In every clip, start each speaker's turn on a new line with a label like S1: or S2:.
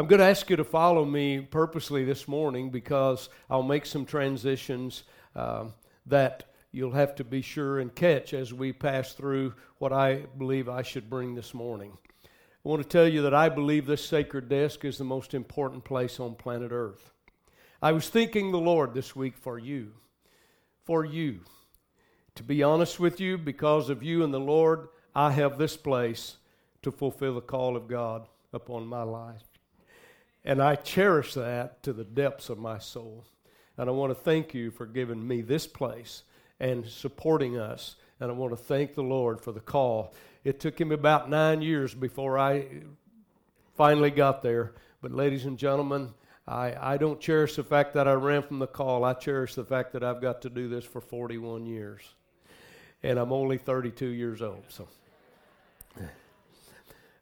S1: I'm going to ask you to follow me purposely this morning because I'll make some transitions um, that you'll have to be sure and catch as we pass through what I believe I should bring this morning. I want to tell you that I believe this sacred desk is the most important place on planet Earth. I was thanking the Lord this week for you, for you. To be honest with you, because of you and the Lord, I have this place to fulfill the call of God upon my life. And I cherish that to the depths of my soul. And I want to thank you for giving me this place and supporting us. And I want to thank the Lord for the call. It took him about nine years before I finally got there. But, ladies and gentlemen, I, I don't cherish the fact that I ran from the call. I cherish the fact that I've got to do this for 41 years. And I'm only 32 years old. So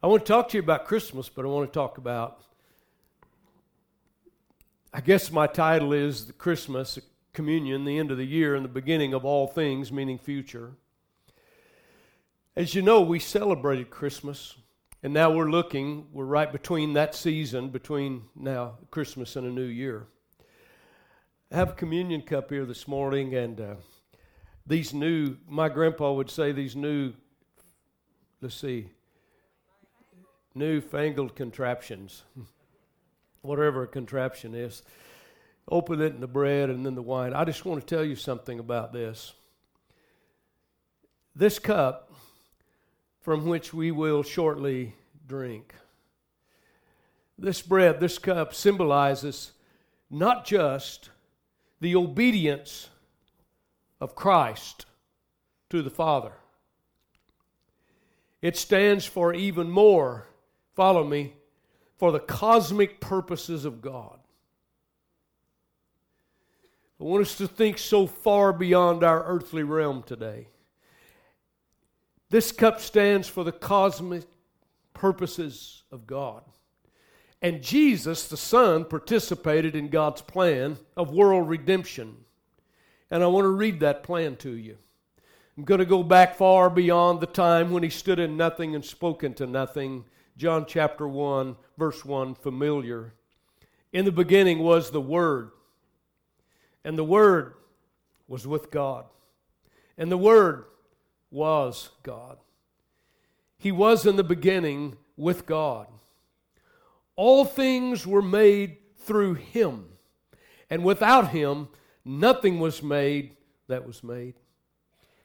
S1: I want to talk to you about Christmas, but I want to talk about I guess my title is Christmas communion, the end of the year and the beginning of all things, meaning future. As you know, we celebrated Christmas, and now we're looking, we're right between that season, between now Christmas and a new year. I have a communion cup here this morning, and uh, these new, my grandpa would say, these new, let's see, new fangled contraptions. whatever contraption is. Open it in the bread and then the wine. I just want to tell you something about this. This cup from which we will shortly drink, this bread, this cup symbolizes not just the obedience of Christ to the Father. It stands for even more, follow me, for the cosmic purposes of God. I want us to think so far beyond our earthly realm today. This cup stands for the cosmic purposes of God. And Jesus, the Son, participated in God's plan of world redemption. And I want to read that plan to you. I'm going to go back far beyond the time when he stood in nothing and spoke into nothing John chapter 1, verse 1, familiar. In the beginning was the Word, and the Word was with God, and the Word was God. He was in the beginning with God. All things were made through Him, and without Him, nothing was made that was made.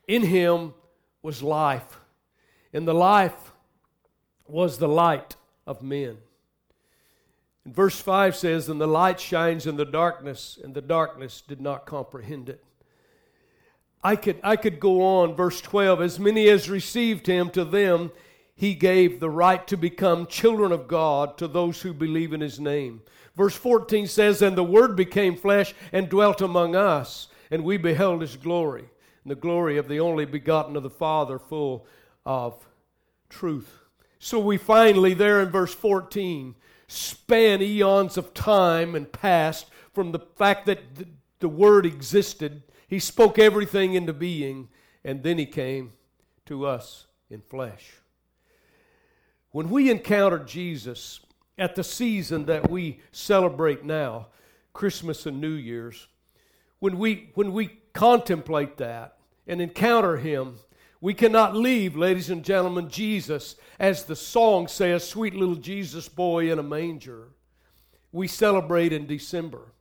S1: In Him was life, and the life was the light of men. And verse 5 says, And the light shines in the darkness, and the darkness did not comprehend it. I could, I could go on, verse 12. As many as received him, to them he gave the right to become children of God to those who believe in his name. Verse 14 says, And the Word became flesh and dwelt among us, and we beheld his glory, and the glory of the only begotten of the Father, full of truth. So we finally, there in verse 14, span eons of time and past from the fact that the, the Word existed. He spoke everything into being, and then He came to us in flesh. When we encounter Jesus at the season that we celebrate now, Christmas and New Year's, when we, when we contemplate that and encounter Him, we cannot leave, ladies and gentlemen, Jesus, as the song says, sweet little Jesus boy in a manger. We celebrate in December.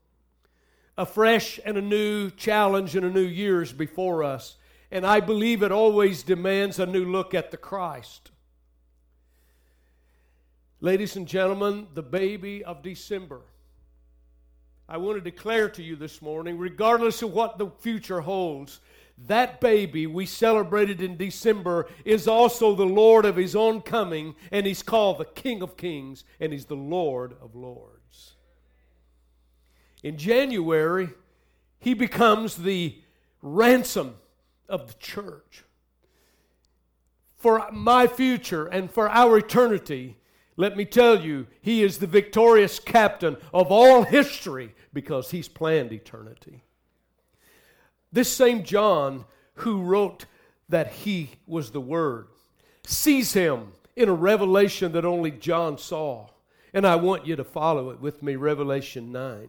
S1: A fresh and a new challenge and a new year is before us, and I believe it always demands a new look at the Christ. Ladies and gentlemen, the baby of December. I want to declare to you this morning, regardless of what the future holds, that baby we celebrated in December is also the Lord of his own coming, and he's called the King of Kings, and he's the Lord of Lords. In January, he becomes the ransom of the church. For my future and for our eternity, let me tell you, he is the victorious captain of all history because he's planned eternity. This same John who wrote that he was the Word sees him in a revelation that only John saw. And I want you to follow it with me, Revelation 9.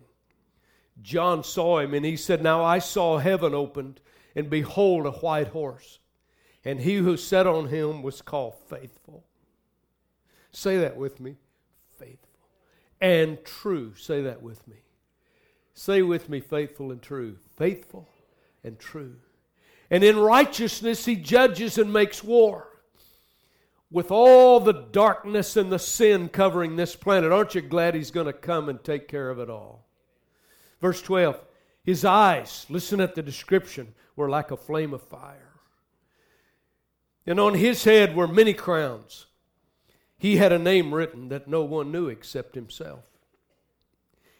S1: John saw him, and he said, Now I saw heaven opened, and behold, a white horse. And he who sat on him was called Faithful. Say that with me faithful and true. Say that with me. Say with me, faithful and true. Faithful and true. And in righteousness he judges and makes war with all the darkness and the sin covering this planet. Aren't you glad he's going to come and take care of it all? Verse 12 His eyes, listen at the description, were like a flame of fire. And on his head were many crowns. He had a name written that no one knew except himself.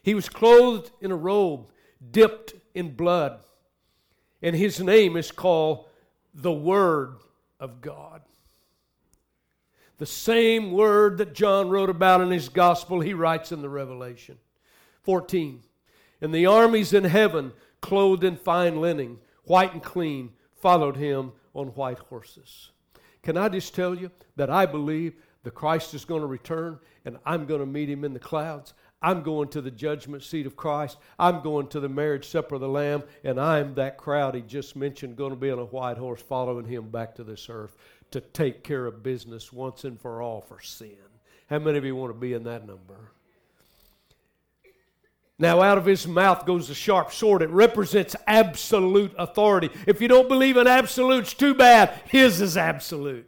S1: He was clothed in a robe dipped in blood and his name is called the Word of God. The same word that John wrote about in his gospel, he writes in the Revelation. 14. And the armies in heaven, clothed in fine linen, white and clean, followed him on white horses. Can I just tell you that I believe the Christ is going to return and I'm going to meet him in the clouds? I'm going to the judgment seat of Christ. I'm going to the marriage supper of the Lamb, and I'm that crowd he just mentioned going to be on a white horse following him back to this earth to take care of business once and for all for sin. How many of you want to be in that number? Now, out of his mouth goes a sharp sword. It represents absolute authority. If you don't believe in absolutes, too bad. His is absolute.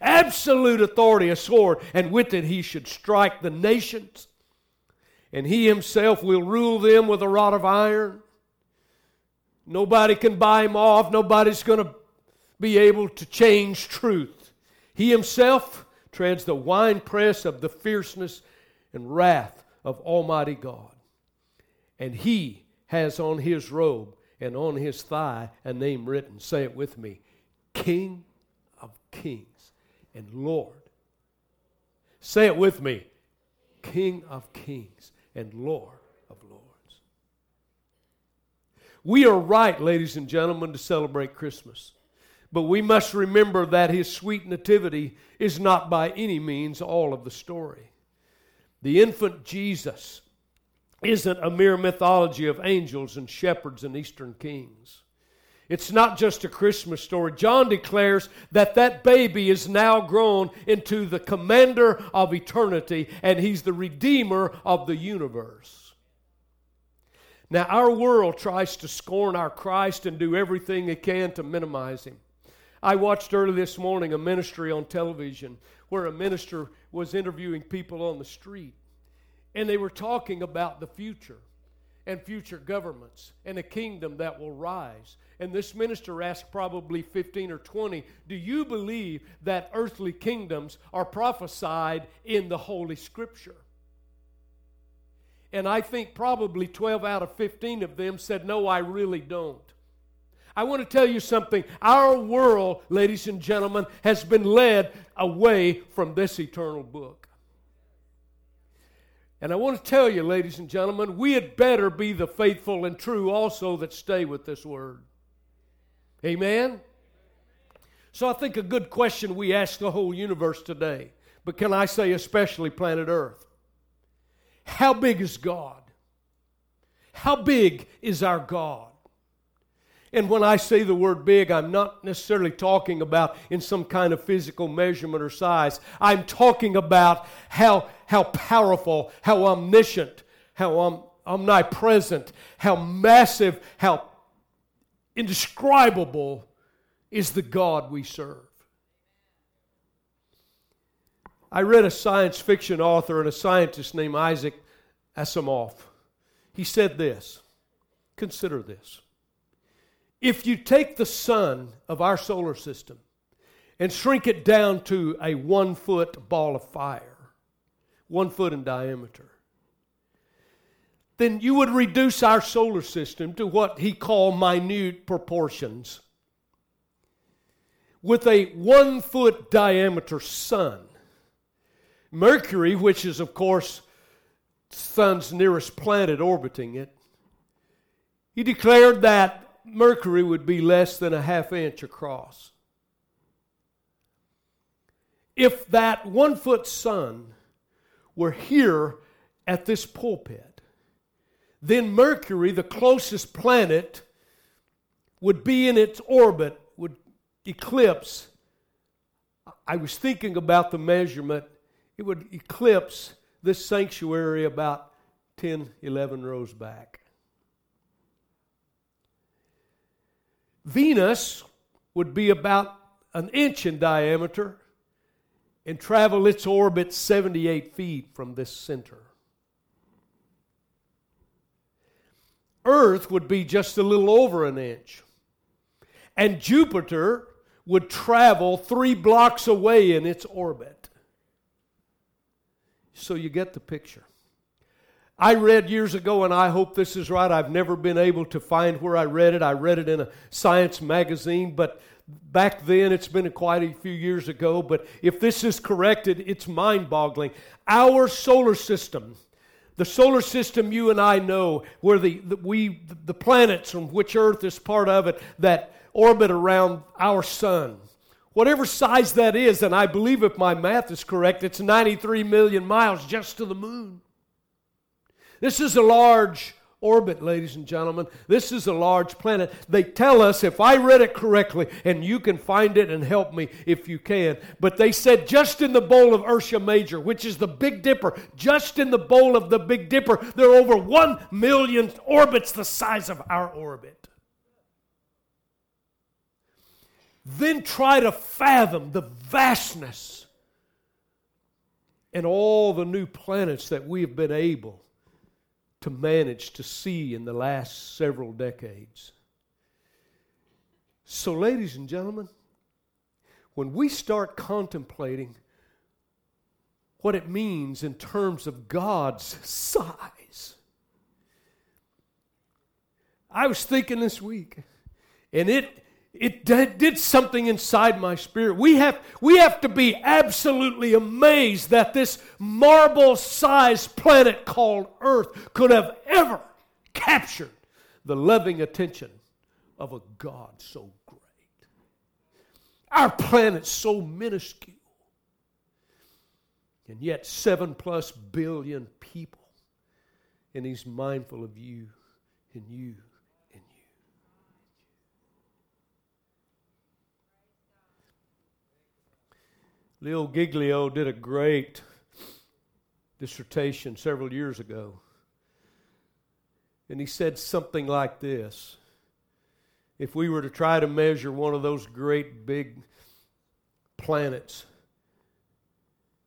S1: Absolute authority, a sword, and with it he should strike the nations and he himself will rule them with a rod of iron. Nobody can buy him off. Nobody's going to be able to change truth. He himself treads the winepress of the fierceness and wrath of Almighty God. And he has on his robe and on his thigh a name written. Say it with me King of Kings and Lord. Say it with me King of Kings and Lord of Lords. We are right, ladies and gentlemen, to celebrate Christmas. But we must remember that his sweet nativity is not by any means all of the story. The infant Jesus isn't a mere mythology of angels and shepherds and eastern kings. It's not just a Christmas story. John declares that that baby is now grown into the commander of eternity and he's the redeemer of the universe. Now, our world tries to scorn our Christ and do everything it can to minimize him. I watched early this morning a ministry on television where a minister was interviewing people on the street and they were talking about the future and future governments and a kingdom that will rise and this minister asked probably 15 or 20, Do you believe that earthly kingdoms are prophesied in the Holy Scripture? And I think probably 12 out of 15 of them said, No, I really don't. I want to tell you something. Our world, ladies and gentlemen, has been led away from this eternal book. And I want to tell you, ladies and gentlemen, we had better be the faithful and true also that stay with this word. Amen? So I think a good question we ask the whole universe today, but can I say especially planet Earth? How big is God? How big is our God? And when I say the word big, I'm not necessarily talking about in some kind of physical measurement or size. I'm talking about how, how powerful, how omniscient, how om, omnipresent, how massive, how indescribable is the God we serve. I read a science fiction author and a scientist named Isaac Asimov. He said this Consider this. If you take the sun of our solar system and shrink it down to a one foot ball of fire, one foot in diameter, then you would reduce our solar system to what he called minute proportions. With a one foot diameter sun, Mercury, which is, of course, the sun's nearest planet orbiting it, he declared that Mercury would be less than a half inch across. If that one foot sun were here at this pulpit. Then Mercury, the closest planet, would be in its orbit, would eclipse. I was thinking about the measurement. It would eclipse this sanctuary about 10, 11 rows back. Venus would be about an inch in diameter and travel its orbit 78 feet from this center. Earth would be just a little over an inch. And Jupiter would travel three blocks away in its orbit. So you get the picture. I read years ago, and I hope this is right. I've never been able to find where I read it. I read it in a science magazine, but back then, it's been quite a few years ago. But if this is corrected, it's mind boggling. Our solar system, the solar system you and I know, where the, the, we, the planets from which Earth is part of it, that orbit around our sun, whatever size that is, and I believe if my math is correct, it's 93 million miles just to the moon. This is a large orbit, ladies and gentlemen. This is a large planet. They tell us, if I read it correctly, and you can find it and help me if you can, but they said just in the bowl of Ursa Major, which is the Big Dipper, just in the bowl of the Big Dipper, there are over one million orbits the size of our orbit. Then try to fathom the vastness and all the new planets that we have been able to manage to see in the last several decades. So, ladies and gentlemen, when we start contemplating what it means in terms of God's size, I was thinking this week, and it it did something inside my spirit. We have, we have to be absolutely amazed that this marble sized planet called Earth could have ever captured the loving attention of a God so great. Our planet's so minuscule, and yet seven plus billion people, and He's mindful of you and you Louie Giglio did a great dissertation several years ago. And he said something like this If we were to try to measure one of those great big planets,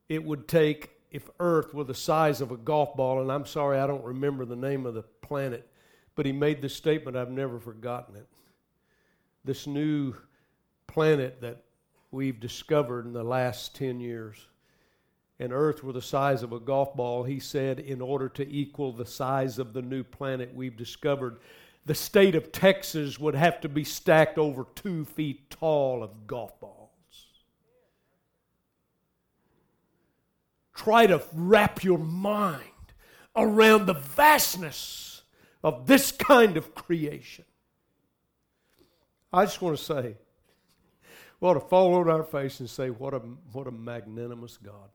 S1: it would take, if Earth were the size of a golf ball, and I'm sorry I don't remember the name of the planet, but he made this statement, I've never forgotten it. This new planet that we've discovered in the last 10 years. And Earth were the size of a golf ball, he said, in order to equal the size of the new planet we've discovered, the state of Texas would have to be stacked over two feet tall of golf balls. Try to wrap your mind around the vastness of this kind of creation. I just want to say, we ought to fall on our face and say, What a, what a magnanimous God.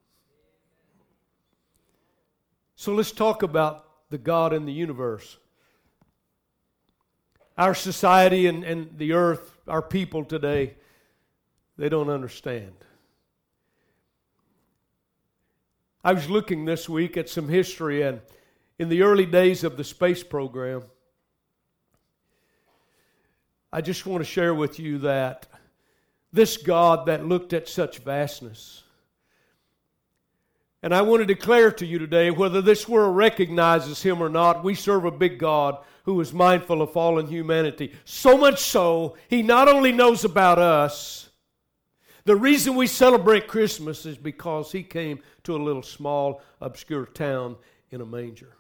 S1: So let's talk about the God in the universe. Our society and, and the earth, our people today, they don't understand. I was looking this week at some history, and in the early days of the space program, I just want to share with you that this God that looked at such vastness. And I want to declare to you today whether this world recognizes him or not, we serve a big God who is mindful of fallen humanity. So much so, he not only knows about us, the reason we celebrate Christmas is because he came to a little small, obscure town in a manger.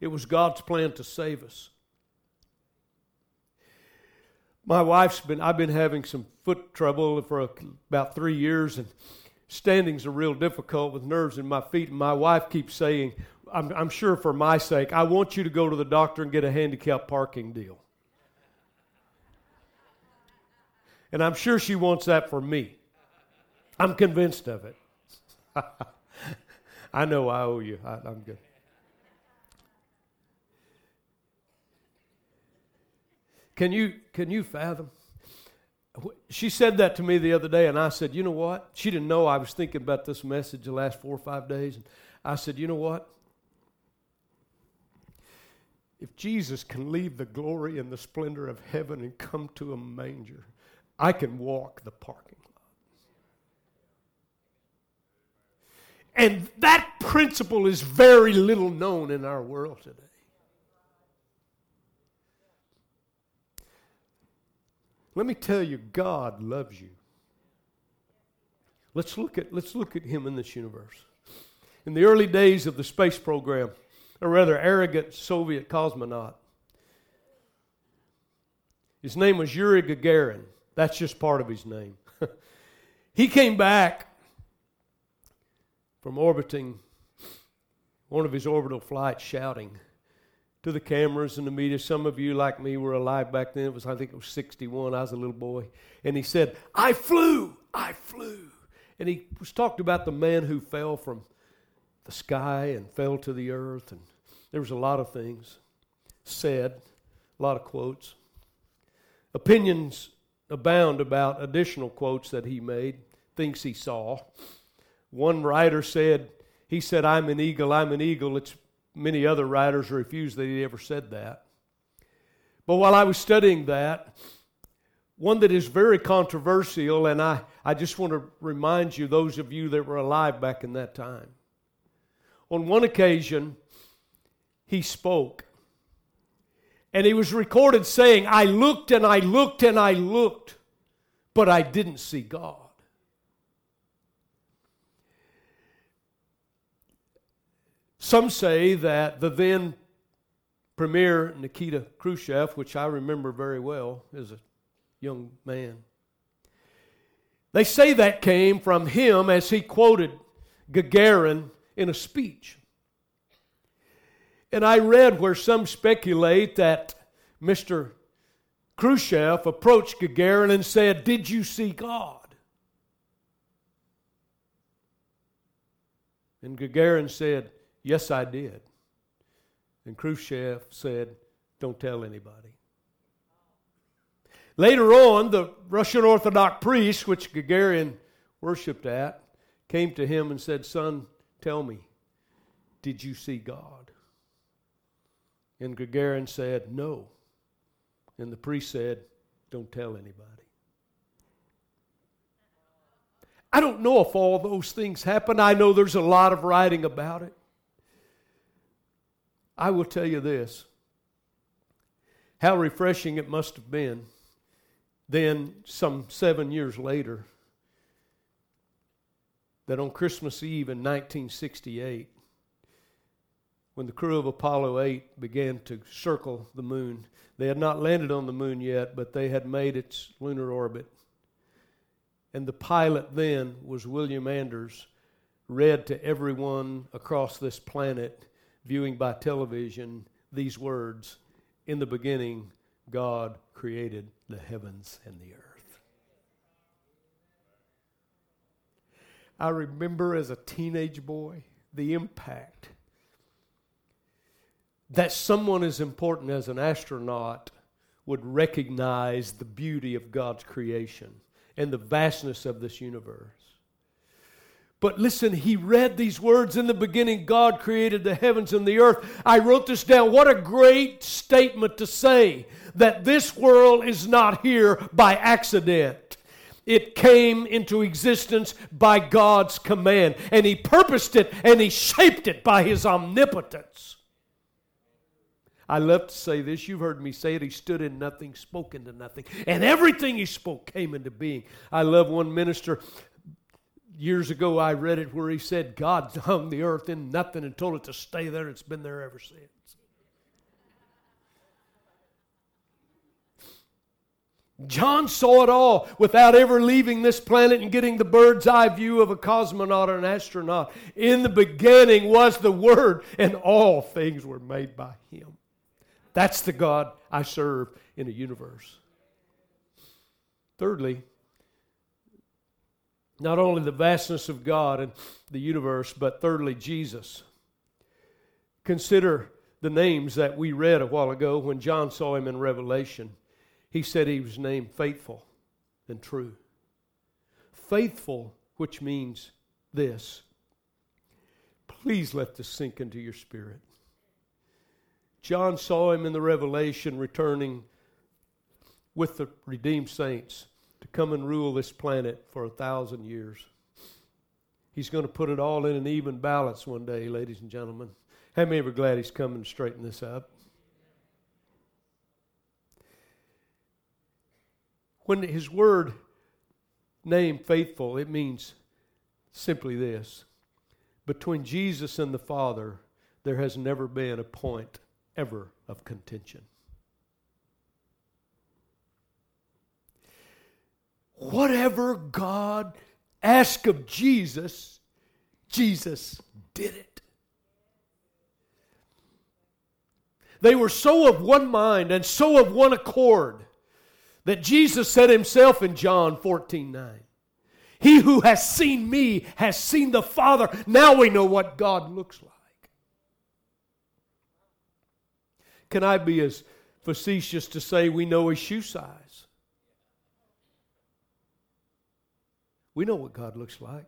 S1: It was God's plan to save us. My wife's been, I've been having some foot trouble for a, about three years, and standings are real difficult with nerves in my feet. And my wife keeps saying, I'm, I'm sure for my sake, I want you to go to the doctor and get a handicap parking deal. And I'm sure she wants that for me. I'm convinced of it. I know I owe you. I, I'm good. Can you, can you fathom? She said that to me the other day, and I said, You know what? She didn't know I was thinking about this message the last four or five days. And I said, You know what? If Jesus can leave the glory and the splendor of heaven and come to a manger, I can walk the parking lot. And that principle is very little known in our world today. Let me tell you, God loves you. Let's look at, let's look at him in this universe. In the early days of the space program, a rather arrogant Soviet cosmonaut, his name was Yuri Gagarin. That's just part of his name. he came back from orbiting one of his orbital flights shouting, to the cameras and the media. Some of you, like me, were alive back then. It was, I think it was 61. I was a little boy. And he said, I flew, I flew. And he was talked about the man who fell from the sky and fell to the earth. And there was a lot of things said, a lot of quotes. Opinions abound about additional quotes that he made, things he saw. One writer said, he said, I'm an eagle, I'm an eagle. It's Many other writers refuse that he ever said that. But while I was studying that, one that is very controversial, and I, I just want to remind you, those of you that were alive back in that time. On one occasion, he spoke. And he was recorded saying, I looked and I looked and I looked, but I didn't see God. Some say that the then Premier Nikita Khrushchev, which I remember very well as a young man, they say that came from him as he quoted Gagarin in a speech. And I read where some speculate that Mr. Khrushchev approached Gagarin and said, Did you see God? And Gagarin said, Yes, I did. And Khrushchev said, Don't tell anybody. Later on, the Russian Orthodox priest, which Gagarin worshiped at, came to him and said, Son, tell me, did you see God? And Gagarin said, No. And the priest said, Don't tell anybody. I don't know if all those things happened. I know there's a lot of writing about it. I will tell you this how refreshing it must have been then, some seven years later, that on Christmas Eve in 1968, when the crew of Apollo 8 began to circle the moon, they had not landed on the moon yet, but they had made its lunar orbit. And the pilot then was William Anders, read to everyone across this planet viewing by television these words In the beginning, God created the heavens and the earth. I remember as a teenage boy the impact that someone as important as an astronaut would recognize the beauty of God's creation and the vastness of this universe. But listen, he read these words in the beginning God created the heavens and the earth. I wrote this down. What a great statement to say that this world is not here by accident. It came into existence by God's command, and He purposed it and He shaped it by His omnipotence. I love to say this. You've heard me say it. He stood in nothing, spoke into nothing, and everything He spoke came into being. I love one minister years ago I read it where he said God hung the earth in nothing and told it to stay there. It's been there ever since. John saw it all without ever leaving this planet and getting the bird's eye view of a cosmonaut or an astronaut. In the beginning was the Word, and all things were made by Him. That's the God I serve in the universe. Thirdly, not only the vastness of God and the universe, but thirdly, Jesus. Consider the names that we read a while ago when John saw him in Revelation. He said he was named faithful and true. Faithful, which means this. Please let this sink into your spirit. John saw him in the Revelation returning with the redeemed saints to come and rule this planet for a thousand years. He's going to put it all in an even balance one day, ladies and gentlemen. How many are glad he's coming to straighten this up? When his word name faithful, it means simply this between Jesus and the Father, there has never been a point ever of contention. Whatever God asked of Jesus, Jesus did it. They were so of one mind and so of one accord that Jesus said himself in John 14 9, He who has seen me has seen the Father. Now we know what God looks like. Can I be as facetious to say we know his shoe size? We know what God looks like.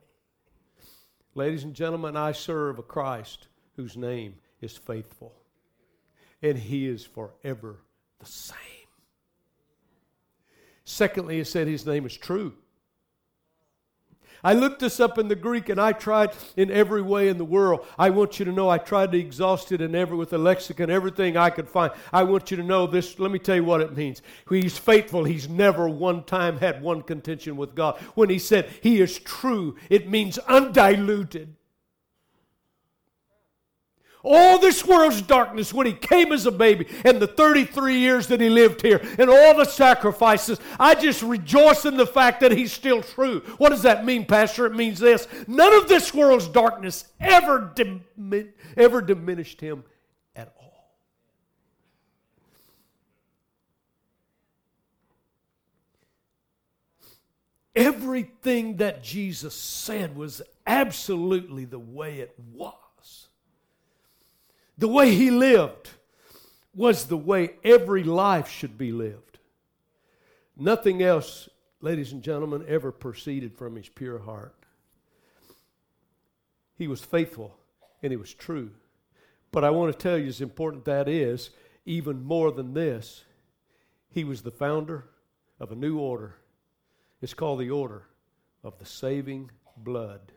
S1: Ladies and gentlemen, I serve a Christ whose name is faithful, and he is forever the same. Secondly, it said his name is true. I looked this up in the Greek and I tried in every way in the world. I want you to know I tried to exhaust it in every with the lexicon, everything I could find. I want you to know this. Let me tell you what it means. He's faithful. He's never one time had one contention with God. When he said he is true, it means undiluted. All this world's darkness when he came as a baby and the 33 years that he lived here and all the sacrifices, I just rejoice in the fact that he's still true. What does that mean, Pastor? It means this none of this world's darkness ever, ever diminished him at all. Everything that Jesus said was absolutely the way it was. The way he lived was the way every life should be lived. Nothing else, ladies and gentlemen, ever proceeded from his pure heart. He was faithful and he was true. But I want to tell you, as important that is, even more than this, he was the founder of a new order. It's called the Order of the Saving Blood.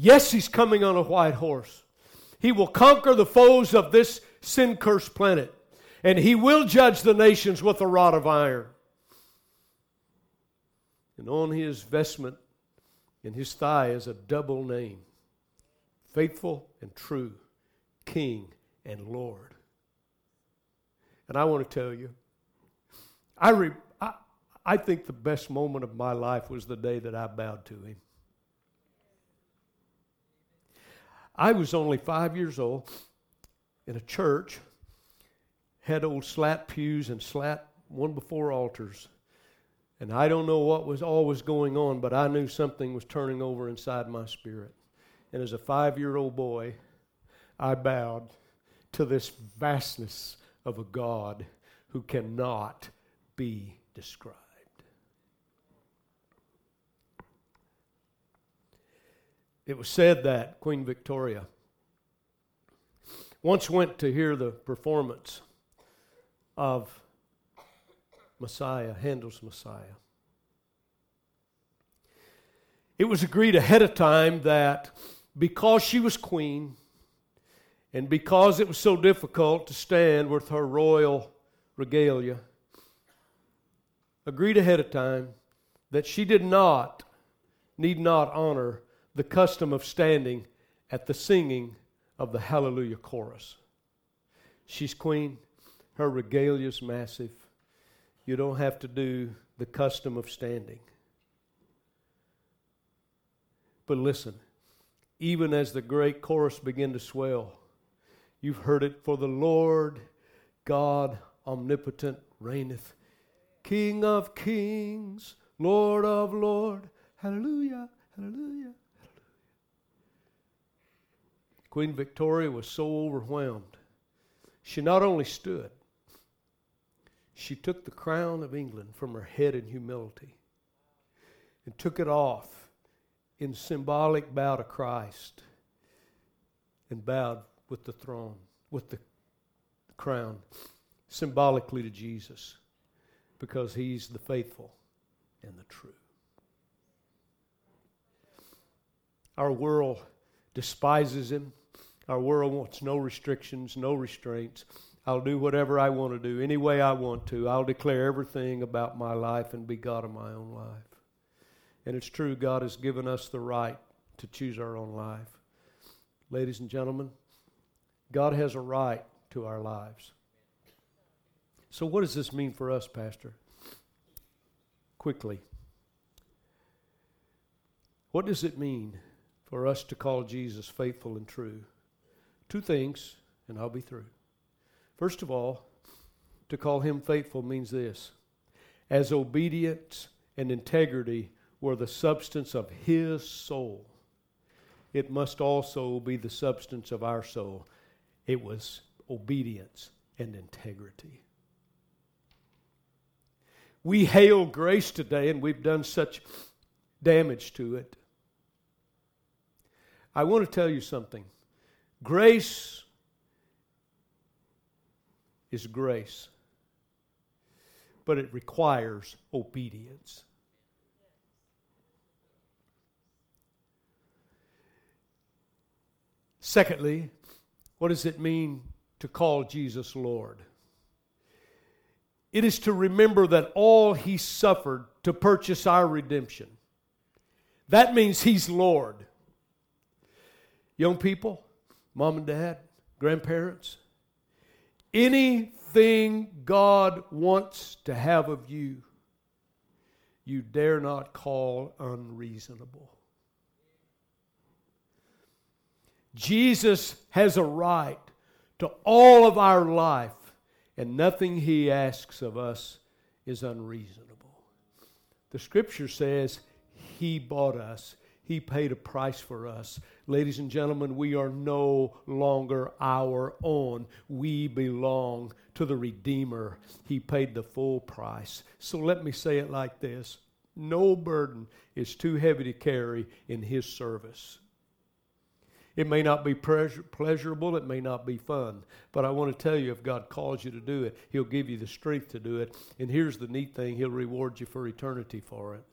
S1: Yes, he's coming on a white horse. He will conquer the foes of this sin cursed planet, and he will judge the nations with a rod of iron. And on his vestment, in his thigh, is a double name faithful and true, King and Lord. And I want to tell you, I, re, I, I think the best moment of my life was the day that I bowed to him. I was only five years old in a church, had old slat pews and slat one before altars. And I don't know what was always going on, but I knew something was turning over inside my spirit. And as a five year old boy, I bowed to this vastness of a God who cannot be described. It was said that Queen Victoria once went to hear the performance of Messiah, Handel's Messiah. It was agreed ahead of time that because she was queen and because it was so difficult to stand with her royal regalia, agreed ahead of time that she did not, need not honor the custom of standing at the singing of the Hallelujah chorus. She's queen, her regalia is massive. You don't have to do the custom of standing. But listen, even as the great chorus began to swell, you've heard it for the Lord God omnipotent reigneth. King of kings, Lord of lord. Hallelujah, hallelujah. Queen Victoria was so overwhelmed. She not only stood, she took the crown of England from her head in humility and took it off in symbolic bow to Christ and bowed with the throne, with the crown, symbolically to Jesus, because he's the faithful and the true. Our world despises him. Our world wants no restrictions, no restraints. I'll do whatever I want to do, any way I want to. I'll declare everything about my life and be God of my own life. And it's true, God has given us the right to choose our own life. Ladies and gentlemen, God has a right to our lives. So, what does this mean for us, Pastor? Quickly. What does it mean for us to call Jesus faithful and true? Two things, and I'll be through. First of all, to call him faithful means this as obedience and integrity were the substance of his soul, it must also be the substance of our soul. It was obedience and integrity. We hail grace today, and we've done such damage to it. I want to tell you something. Grace is grace, but it requires obedience. Secondly, what does it mean to call Jesus Lord? It is to remember that all he suffered to purchase our redemption. That means he's Lord. Young people, mom and dad, grandparents, anything God wants to have of you, you dare not call unreasonable. Jesus has a right to all of our life, and nothing he asks of us is unreasonable. The scripture says he bought us. He paid a price for us. Ladies and gentlemen, we are no longer our own. We belong to the Redeemer. He paid the full price. So let me say it like this no burden is too heavy to carry in His service. It may not be pleasurable, it may not be fun, but I want to tell you if God calls you to do it, He'll give you the strength to do it. And here's the neat thing He'll reward you for eternity for it.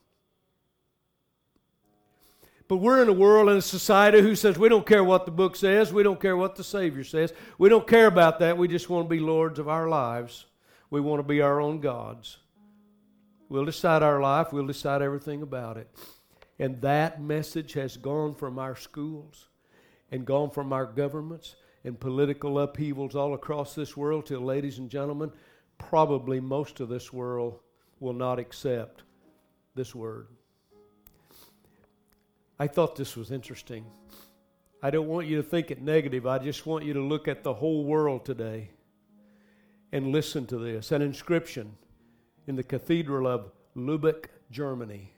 S1: But we're in a world and a society who says we don't care what the book says, we don't care what the Savior says, we don't care about that, we just want to be lords of our lives. We want to be our own gods. We'll decide our life, we'll decide everything about it. And that message has gone from our schools and gone from our governments and political upheavals all across this world till, ladies and gentlemen, probably most of this world will not accept this word. I thought this was interesting. I don't want you to think it negative. I just want you to look at the whole world today and listen to this. An inscription in the Cathedral of Lubeck, Germany.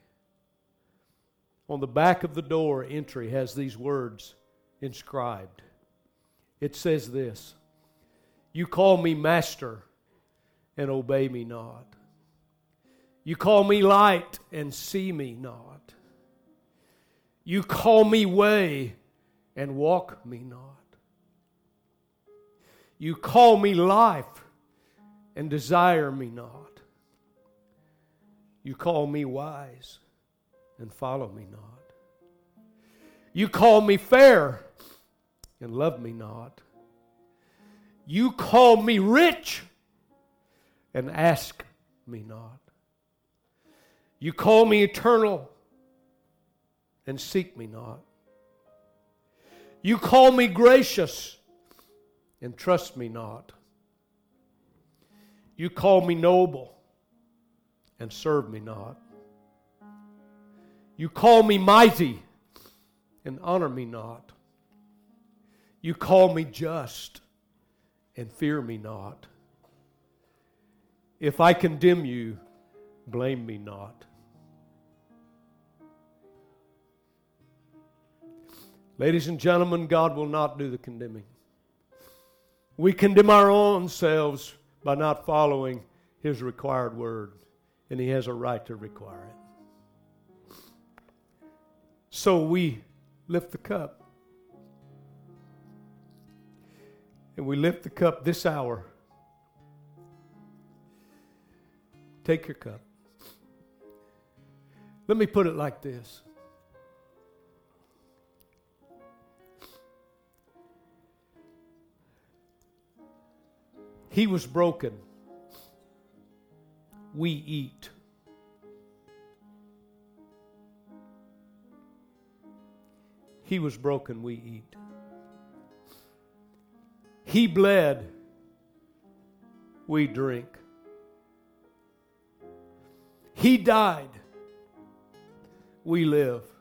S1: On the back of the door entry has these words inscribed. It says this You call me master and obey me not. You call me light and see me not. You call me way and walk me not. You call me life and desire me not. You call me wise and follow me not. You call me fair and love me not. You call me rich and ask me not. You call me eternal and seek me not. You call me gracious and trust me not. You call me noble and serve me not. You call me mighty and honor me not. You call me just and fear me not. If I condemn you, blame me not. Ladies and gentlemen, God will not do the condemning. We condemn our own selves by not following His required word, and He has a right to require it. So we lift the cup. And we lift the cup this hour. Take your cup. Let me put it like this He was broken. We eat. He was broken, we eat. He bled, we drink. He died, we live.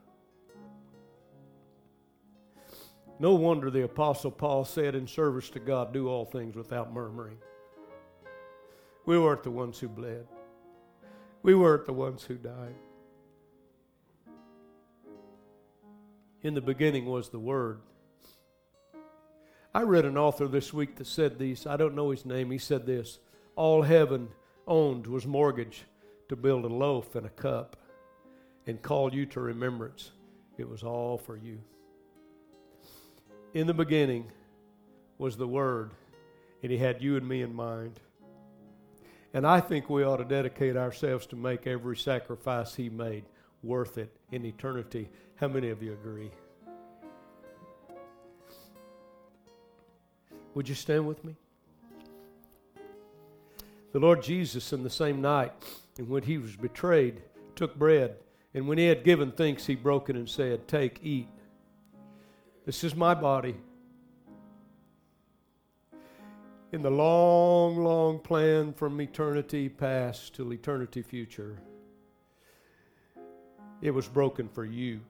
S1: No wonder the Apostle Paul said in service to God, do all things without murmuring. We weren't the ones who bled, we weren't the ones who died. In the beginning was the Word. I read an author this week that said this. I don't know his name. He said this All heaven owned was mortgage to build a loaf and a cup and call you to remembrance. It was all for you. In the beginning was the Word, and He had you and me in mind. And I think we ought to dedicate ourselves to make every sacrifice He made worth it in eternity. How many of you agree? Would you stand with me? The Lord Jesus, in the same night in when he was betrayed, took bread, and when he had given thanks, he broke it and said, Take, eat. This is my body. In the long, long plan from eternity past till eternity future, it was broken for you.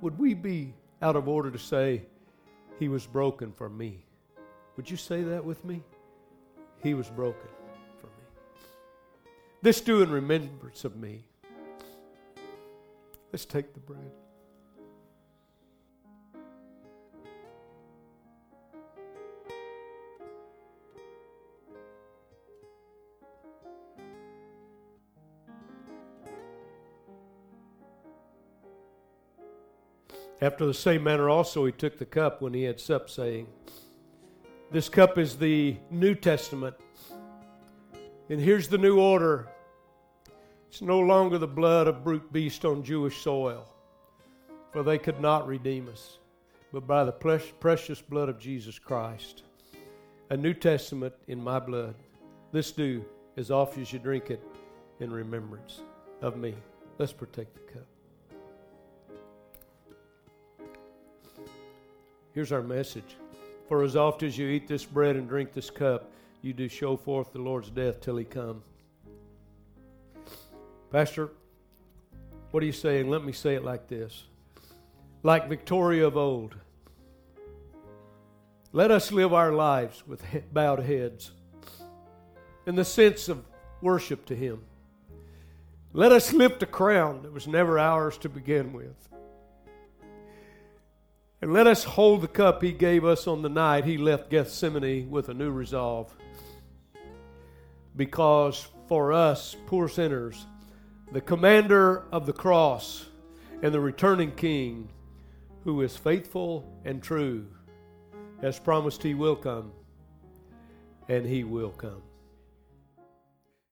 S1: Would we be out of order to say, He was broken for me? Would you say that with me? He was broken for me. This do in remembrance of me. Let's take the bread. After the same manner also he took the cup when he had supped, saying, This cup is the New Testament. And here's the new order it's no longer the blood of brute beast on Jewish soil, for they could not redeem us, but by the precious blood of Jesus Christ. A New Testament in my blood. This do as often as you drink it in remembrance of me. Let's protect the cup. Here's our message. For as oft as you eat this bread and drink this cup, you do show forth the Lord's death till he come. Pastor, what are you saying? Let me say it like this. Like Victoria of old, let us live our lives with bowed heads in the sense of worship to Him. Let us lift a crown that was never ours to begin with. And let us hold the cup He gave us on the night He left Gethsemane with a new resolve. Because for us, poor sinners, the commander of the cross and the returning king, who is faithful and true, has promised he will come, and he will come.